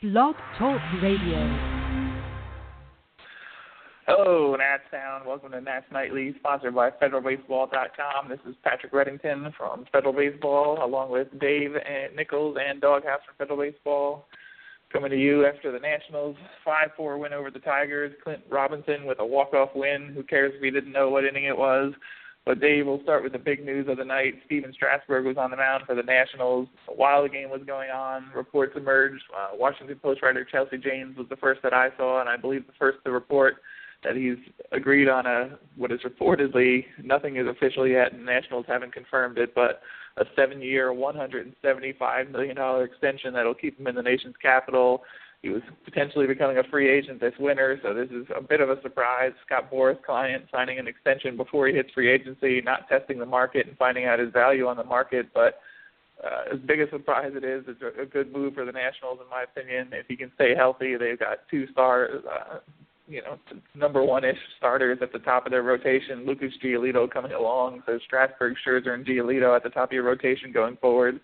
Blog Talk Radio. Hello, Nats Town. Welcome to Nats Nightly, sponsored by FederalBaseball.com. This is Patrick Reddington from Federal Baseball, along with Dave and Nichols and Doghouse from Federal Baseball. Coming to you after the Nationals 5-4 win over the Tigers. Clint Robinson with a walk-off win. Who cares if he didn't know what inning it was? But Dave, we'll start with the big news of the night. Stephen Strasburg was on the mound for the Nationals while the game was going on. Reports emerged. Uh, Washington Post writer Chelsea Janes was the first that I saw, and I believe the first to report that he's agreed on a what is reportedly nothing is official yet, and Nationals haven't confirmed it, but a seven-year, 175 million dollar extension that'll keep him in the nation's capital he was potentially becoming a free agent this winter, so this is a bit of a surprise. Scott Boras' client signing an extension before he hits free agency, not testing the market and finding out his value on the market. But uh, as big a surprise it is, it's a, good move for the Nationals, in my opinion. If he can stay healthy, they've got two stars, uh, you know, number one-ish starters at the top of their rotation. Lucas Giolito coming along, so Strasburg, Scherzer, and Giolito at the top of your rotation going forward.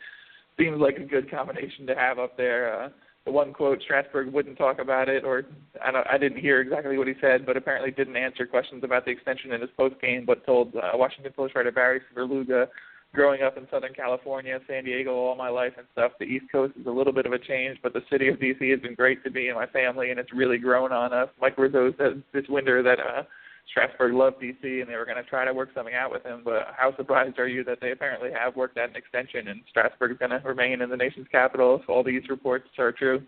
Seems like a good combination to have up there. Uh, the one quote Strasburg wouldn't talk about it, or I, don't, I didn't hear exactly what he said, but apparently didn't answer questions about the extension in his post game, but told uh, Washington Post writer Barry Svrluga, growing up in Southern California, San Diego all my life and stuff, the East Coast is a little bit of a change, but the city of DC has been great to me and my family, and it's really grown on us. Mike Rizzo said this winter that uh, Strasburg loved DC and they were going to try to work something out with him. But how surprised are you that they apparently have worked out an extension and Strasburg is going to remain in the nation's capital if all these reports are true?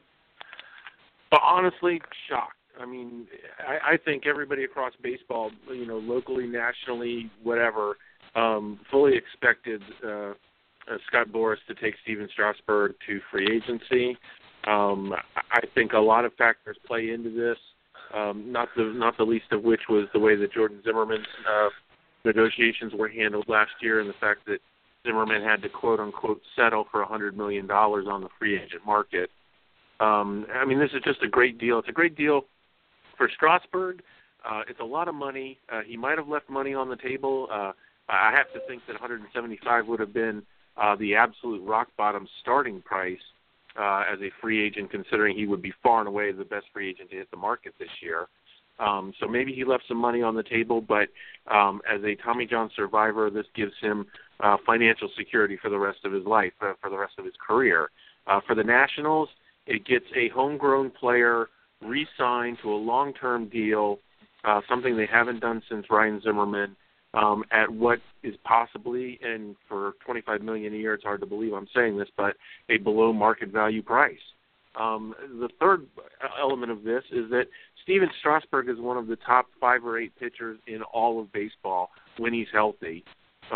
But honestly, shocked. I mean, I, I think everybody across baseball, you know, locally, nationally, whatever, um, fully expected uh, uh, Scott Boras to take Stephen Strasburg to free agency. Um, I think a lot of factors play into this um, not the not the least of which was the way that Jordan Zimmermann's uh, negotiations were handled last year, and the fact that Zimmerman had to quote unquote settle for a hundred million dollars on the free agent market. Um, I mean, this is just a great deal. It's a great deal for Strasburg. Uh, it's a lot of money. Uh, he might have left money on the table. Uh, I have to think that 175 would have been uh, the absolute rock bottom starting price uh, as a free agent, considering he would be far and away the best free agent to hit the market this year. Um, so maybe he left some money on the table, but um, as a Tommy John survivor, this gives him uh, financial security for the rest of his life, uh, for the rest of his career. Uh, for the Nationals, it gets a homegrown player re-signed to a long-term deal, uh, something they haven't done since Ryan Zimmerman um, at what is possibly, and for 25 million a year, it's hard to believe I'm saying this, but a below market value price. Um, the third element of this is that Stephen Strasburg is one of the top five or eight pitchers in all of baseball when he's healthy.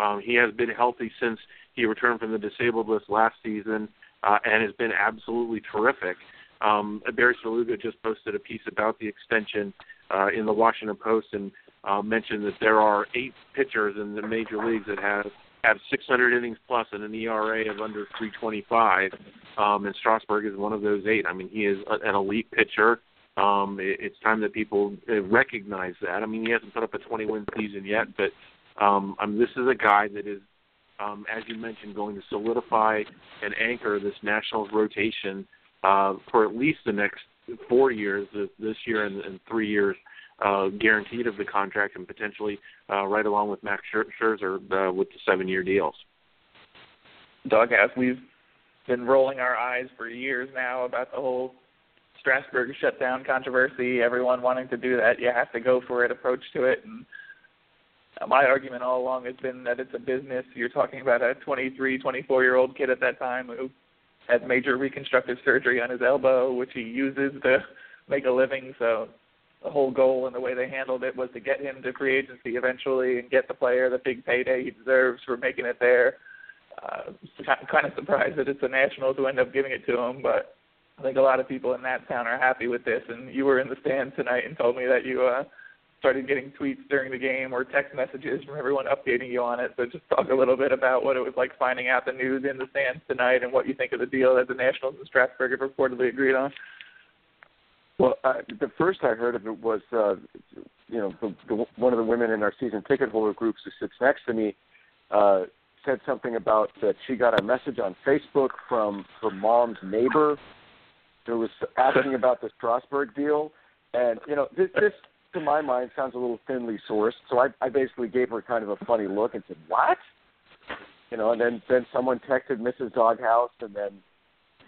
Um, he has been healthy since he returned from the disabled list last season uh, and has been absolutely terrific. Um, Barry Svrluga just posted a piece about the extension uh, in the Washington Post, and uh, mentioned that there are eight pitchers in the major leagues that have have 600 innings plus and an ERA of under 325, um, and Strasburg is one of those eight. I mean, he is a, an elite pitcher. Um, it, it's time that people uh, recognize that. I mean, he hasn't put up a 20-win season yet, but um, I mean, this is a guy that is, um, as you mentioned, going to solidify and anchor this Nationals rotation uh, for at least the next four years, this year and, and three years uh, guaranteed of the contract and potentially uh, right along with Max Scherzer uh, with the seven-year deals. Doghouse, we've been rolling our eyes for years now about the whole Strasburg shutdown controversy. Everyone wanting to do that, you have to go for it approach to it. And my argument all along has been that it's a business. You're talking about a 23, 24 year old kid at that time who had major reconstructive surgery on his elbow, which he uses to make a living. So the whole goal and the way they handled it was to get him to free agency eventually and get the player the big payday he deserves for making it there. Uh, kind of surprised that it's the Nationals who end up giving it to him, but I think a lot of people in that town are happy with this. And you were in the stands tonight and told me that you uh, started getting tweets during the game or text messages from everyone updating you on it. So just talk a little bit about what it was like finding out the news in the stands tonight and what you think of the deal that the Nationals and Strasburg have reportedly agreed on. Well, uh, the first I heard of it was, uh, you know, the, the, one of the women in our season ticket holder groups who sits next to me uh, said something about that she got a message on Facebook from her mom's neighbor who was asking about the Strasburg deal, and you know this this to my mind sounds a little thinly sourced. So I I basically gave her kind of a funny look and said, "What?" You know, and then then someone texted Mrs. Doghouse, and then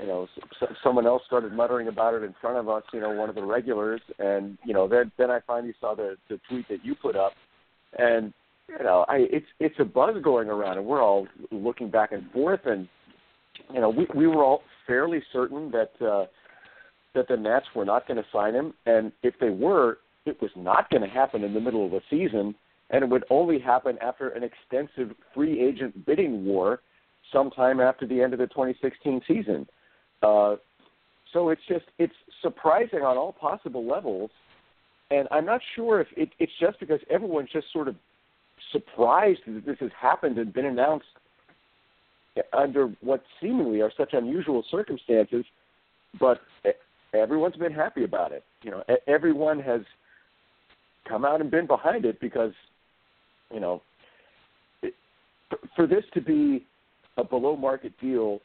you know s- someone else started muttering about it in front of us. You know, one of the regulars, and you know then then I finally saw the the tweet that you put up, and you know I it's it's a buzz going around, and we're all looking back and forth, and you know we we were all fairly certain that. uh that the Nats were not going to sign him, and if they were, it was not going to happen in the middle of the season, and it would only happen after an extensive free agent bidding war sometime after the end of the 2016 season. Uh, so it's just it's surprising on all possible levels, and I'm not sure if it, it's just because everyone's just sort of surprised that this has happened and been announced under what seemingly are such unusual circumstances, but everyone's been happy about it. You know, everyone has come out and been behind it because, you know, it, for this to be a below market deal,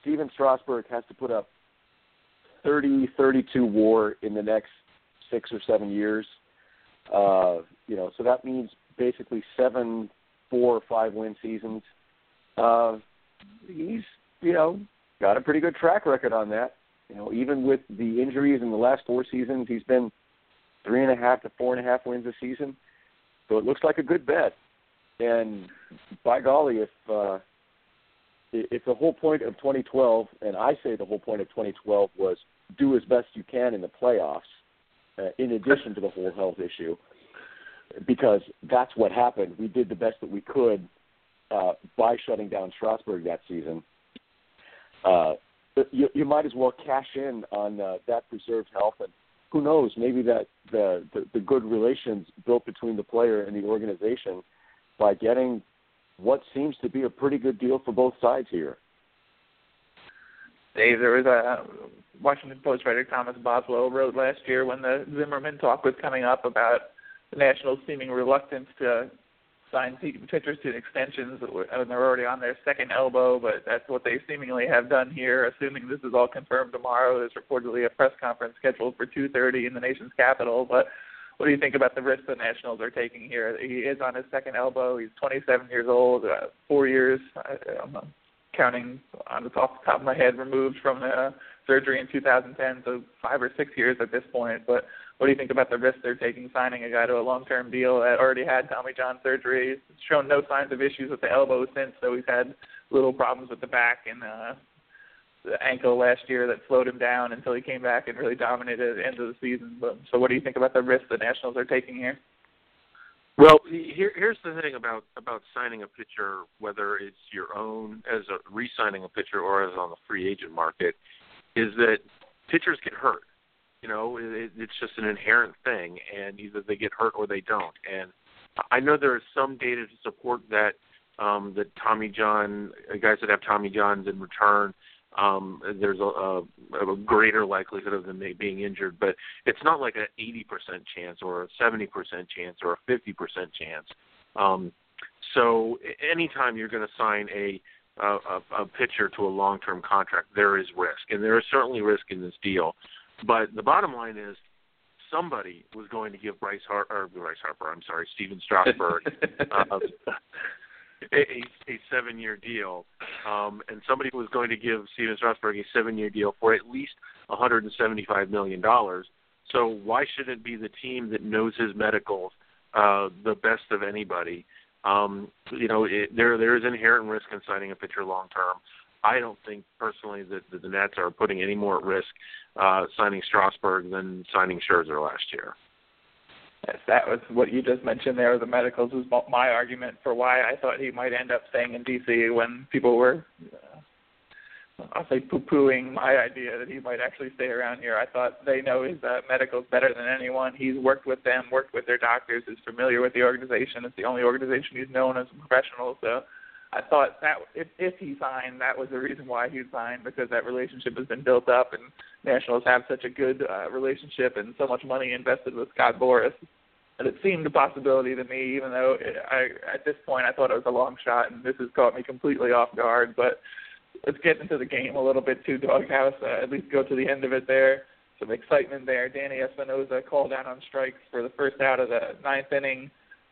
Stephen Strasburg has to put up 30, 32 WAR in the next six or seven years. Uh, you know, so that means basically seven, four or five win seasons. Uh, he's, you know, got a pretty good track record on that. You know, even with the injuries in the last four seasons, he's been three and a half to four and a half wins a season. So it looks like a good bet. And by golly, if uh, if the whole point of 2012, and I say the whole point of 2012 was do as best you can in the playoffs, uh, in addition to the whole health issue, because that's what happened. We did the best that we could uh, by shutting down Strasburg that season. Uh, you, you might as well cash in on uh, that preserved health, and who knows, maybe that the, the the good relations built between the player and the organization by getting what seems to be a pretty good deal for both sides here. Dave, there was a uh, Washington Post writer Thomas Boswell wrote last year when the Zimmerman talk was coming up about the Nationals' seeming reluctance to sign pitchers to extensions and they're already on their second elbow, but that's what they seemingly have done here. Assuming this is all confirmed tomorrow, there's reportedly a press conference scheduled for 2:30 in the nation's capital. But what do you think about the risk the Nationals are taking here? He is on his second elbow. He's 27 years old, uh, four years. I'm counting on the the top of my head removed from the surgery in 2010, so five or six years at this point. But what do you think about the risk they're taking signing a guy to a long-term deal that already had Tommy John surgery? He's shown no signs of issues with the elbow since, though he's had little problems with the back and uh, ankle last year that slowed him down until he came back and really dominated at the end of the season. But so, what do you think about the risk the Nationals are taking here? Well, here, here's the thing about about signing a pitcher, whether it's your own as a re-signing a pitcher or as on the free agent market, is that pitchers get hurt. You know, it, it's just an inherent thing, and either they get hurt or they don't. And I know there is some data to support that um, that Tommy John guys that have Tommy Johns in return um, there's a, a, a greater likelihood of them being injured, but it's not like an 80% chance or a 70% chance or a 50% chance. Um, so anytime you're going to sign a, a a pitcher to a long-term contract, there is risk, and there is certainly risk in this deal. But the bottom line is, somebody was going to give Bryce Harper, or Bryce Harper, I'm sorry, Stephen Strasburg, uh, a, a seven-year deal, um, and somebody was going to give Stephen Strasburg a seven-year deal for at least 175 million dollars. So why should it be the team that knows his medicals uh, the best of anybody? Um, you know, it, there there is inherent risk in signing a pitcher long term. I don't think personally that, that the Nats are putting any more at risk uh, signing Strasburg than signing Scherzer last year. Yes, that was what you just mentioned there. The medicals was my argument for why I thought he might end up staying in DC when people were, uh, I'll say, poo-pooing my idea that he might actually stay around here. I thought they know his uh, medicals better than anyone. He's worked with them, worked with their doctors, is familiar with the organization. It's the only organization he's known as a professional. So I thought that if if he signed, that was the reason why he signed because that relationship has been built up, and Nationals have such a good uh, relationship and so much money invested with Scott Boras that it seemed a possibility to me. Even though I at this point I thought it was a long shot, and this has caught me completely off guard. But let's get into the game a little bit too, Doghouse. Uh, at least go to the end of it there. Some excitement there. Danny Espinosa called out on strikes for the first out of the ninth inning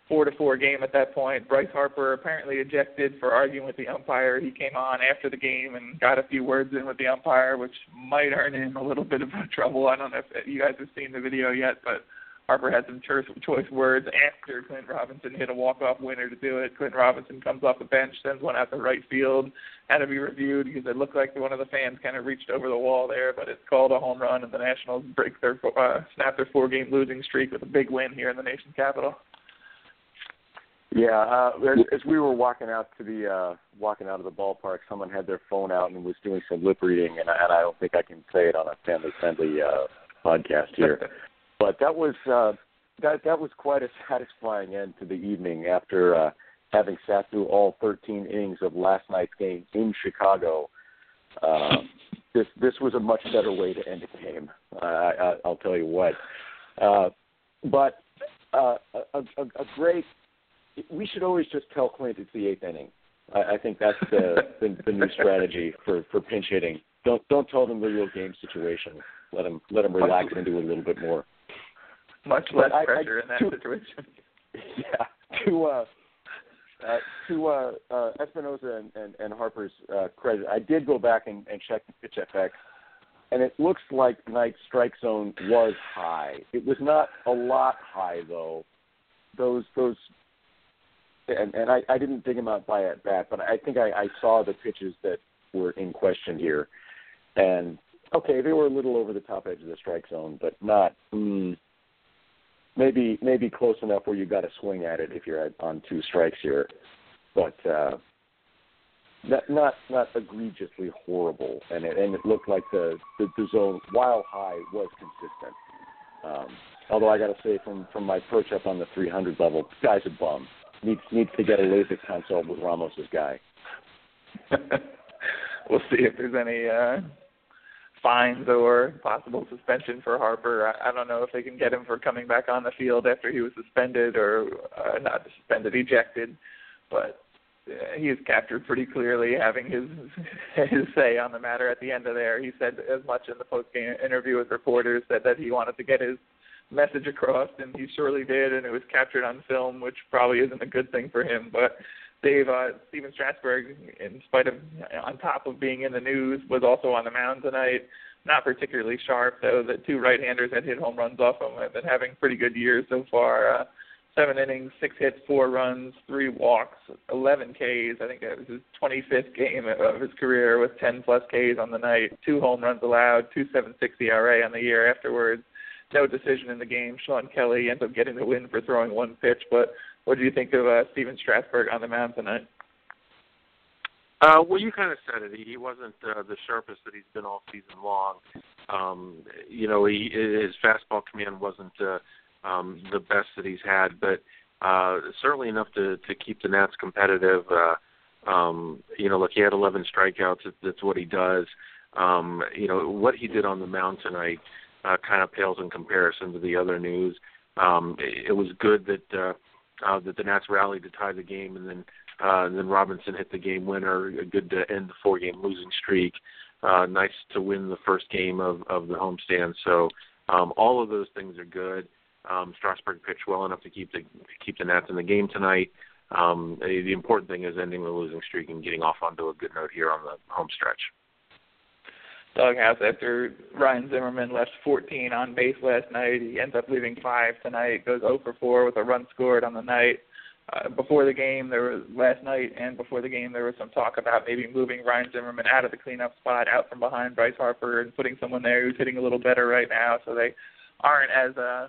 four to four game at that point. Bryce Harper apparently ejected for arguing with the umpire. He came on after the game and got a few words in with the umpire, which might earn him a little bit of trouble. I don't know if you guys have seen the video yet, but Harper had some choice, words after Clint Robinson hit a walk-off winner to do it. Clint Robinson comes off the bench, sends one out to right field, had to be reviewed because it looked like one of the fans kind of reached over the wall there, but it's called a home run, and the Nationals break their uh, snap their four-game losing streak with a big win here in the nation's capital. Yeah, uh, as, as we were walking out to the uh, walking out of the ballpark, someone had their phone out and was doing some lip reading, and I, and I don't think I can say it on a family-friendly uh, podcast here. but that was uh, that that was quite a satisfying end to the evening after uh, having sat through all 13 innings of last night's game in Chicago. Uh, this this was a much better way to end a game. Uh, I, I'll tell you what. Uh, but uh, a, a, a great we should always just tell Clint it's the eighth inning. I, I think that's the, the the new strategy for for pinch hitting. Don't don't tell them the real game situation. Let them let them relax into it a little bit more. Much less but pressure I, I, in that to, situation. Yeah. To uh, uh, to uh, uh, Espinosa and, and, and Harper's uh, credit, I did go back and, and check the pitch FX, and it looks like Knight's strike zone was high. It was not a lot high though. Those those and, and I, I didn't dig him out by at bat, but I think I, I saw the pitches that were in question here, and okay, they were a little over the top edge of the strike zone, but not mm, maybe maybe close enough where you got to swing at it if you're at, on two strikes here, but uh, not not not egregiously horrible, and it and it looked like the the, the zone while high was consistent. Um, although I got to say, from from my perch up on the 300 level, guy's a bum needs needs to get a LASIK consult with Ramos's guy. we'll see if there's any uh fines or possible suspension for Harper. I, I don't know if they can get him for coming back on the field after he was suspended or uh, not suspended, ejected. But uh, he is captured pretty clearly, having his his say on the matter at the end of there. He said as much in the post game interview with reporters, said that he wanted to get his message across, and he surely did, and it was captured on film, which probably isn't a good thing for him. But Dave uh, Stephen Strasburg, in spite of on top of being in the news, was also on the mound tonight. Not particularly sharp, though. The two right-handers that hit home runs off him have been having pretty good years so far. Uh, seven innings, six hits, four runs, three walks, 11 Ks. I think that was his 25th game of his career with 10 plus Ks on the night. Two home runs allowed, 2.76 ERA on the year afterwards no decision in the game. Shawn Kelley ends up getting the win for throwing one pitch. But what do you think of uh, Stephen Strasburg on the mound tonight? Uh, well, you kind of said it. He wasn't uh, the sharpest that he's been all season long. Um, you know, he, his fastball command wasn't uh, um, the best that he's had, but uh, certainly enough to to keep the Nats competitive. Uh, um, you know, look, he had 11 strikeouts. That's what he does. Um, you know, what he did on the mound tonight uh, kind of pales in comparison to the other news. Um, it, it was good that uh, uh, that the Nats rallied to tie the game, and then uh, and then Robinson hit the game winner. Good to end the four-game losing streak. Uh, nice to win the first game of of the homestand. So um, all of those things are good. Um, Strasburg pitched well enough to keep the keep the Nats in the game tonight. Um, the important thing is ending the losing streak and getting off onto a good note here on the home stretch doghouse after Ryan Zimmerman left 14 on base last night. He ends up leaving five tonight. Goes 0 for 4 with a run scored on the night. Uh, before the game, there was last night and before the game, there was some talk about maybe moving Ryan Zimmerman out of the cleanup spot, out from behind Bryce Harper, and putting someone there who's hitting a little better right now, so they aren't as uh,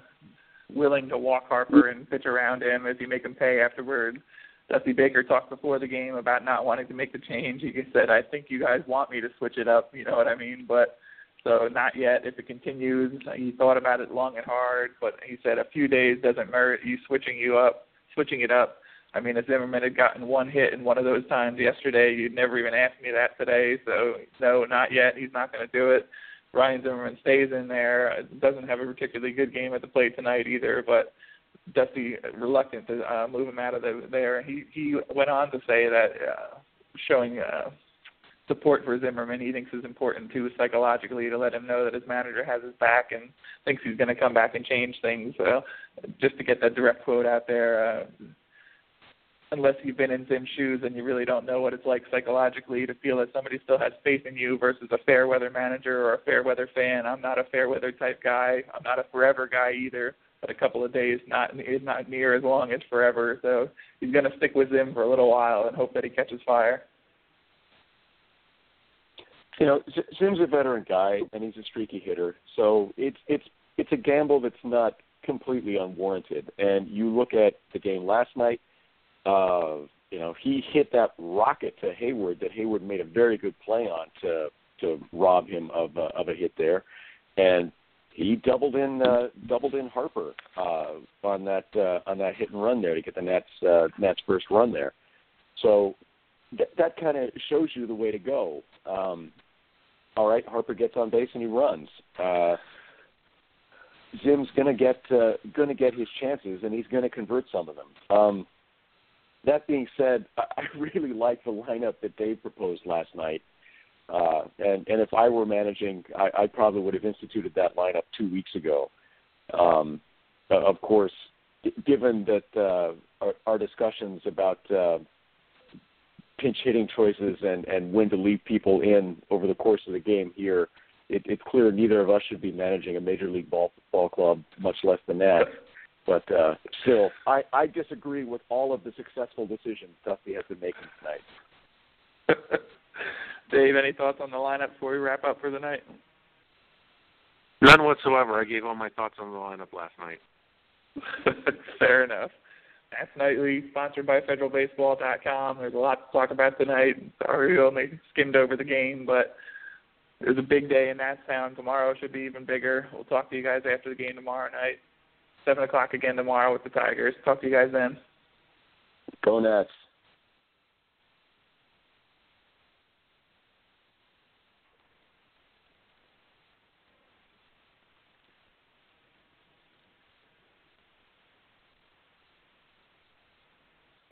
willing to walk Harper and pitch around him as you make him pay afterward. Dusty Baker talked before the game about not wanting to make the change. He said, "I think you guys want me to switch it up." You know what I mean? But so not yet. If it continues, he thought about it long and hard, but he said a few days doesn't merit you switching you up, switching it up. I mean, if Zimmerman had gotten one hit in one of those times yesterday, you'd never even ask me that today. So no, not yet. He's not going to do it. Ryan Zimmerman stays in there. Doesn't have a particularly good game at the plate tonight either, but Dusty reluctant to uh, move him out of the, there. He he went on to say that uh, showing uh, support for Zimmerman. He thinks is important too psychologically to let him know that his manager has his back and thinks he's going to come back and change things. So just to get that direct quote out there. Uh, unless you've been in Zim's shoes and you really don't know what it's like psychologically to feel that somebody still has faith in you versus a fair weather manager or a fair weather fan. I'm not a fair weather type guy. I'm not a forever guy either. But a couple of days not is not near as long as forever. So he's going to stick with Zim for a little while and hope that he catches fire. You know, Zim's a veteran guy and he's a streaky hitter, so it's it's it's a gamble that's not completely unwarranted. And you look at the game last night uh, you know, he hit that rocket to Heyward that Heyward made a very good play on to to rob him of uh, of a hit there, and he doubled in uh, doubled in Harper uh, on that uh, on that hit and run there to get the Nats uh, Nats first run there. So th- that kind of shows you the way to go. Um, all right, Harper gets on base and he runs. Uh, Zim's gonna get uh, gonna get his chances and he's gonna convert some of them. Um, that being said, I really like the lineup that Dave proposed last night. And and if I were managing, I, I probably would have instituted that lineup two weeks ago. Um, of course, given that uh, our, our discussions about uh, pinch hitting choices and and when to leave people in over the course of the game here, it, it's clear neither of us should be managing a major league ball ball club, much less the Nats. But uh, still, I, I disagree with all of the successful decisions Dusty has been making tonight. Dave, any thoughts on the lineup before we wrap up for the night? None whatsoever. I gave all my thoughts on the lineup last night. Fair enough. Nats Nightly, sponsored by FederalBaseball.com. There's a lot to talk about tonight. Sorry we only skimmed over the game, but there's a big day in Nats town. Tomorrow should be even bigger. We'll talk to you guys after the game tomorrow night. 7 o'clock again tomorrow with the Tigers. Talk to you guys then. Go Nats.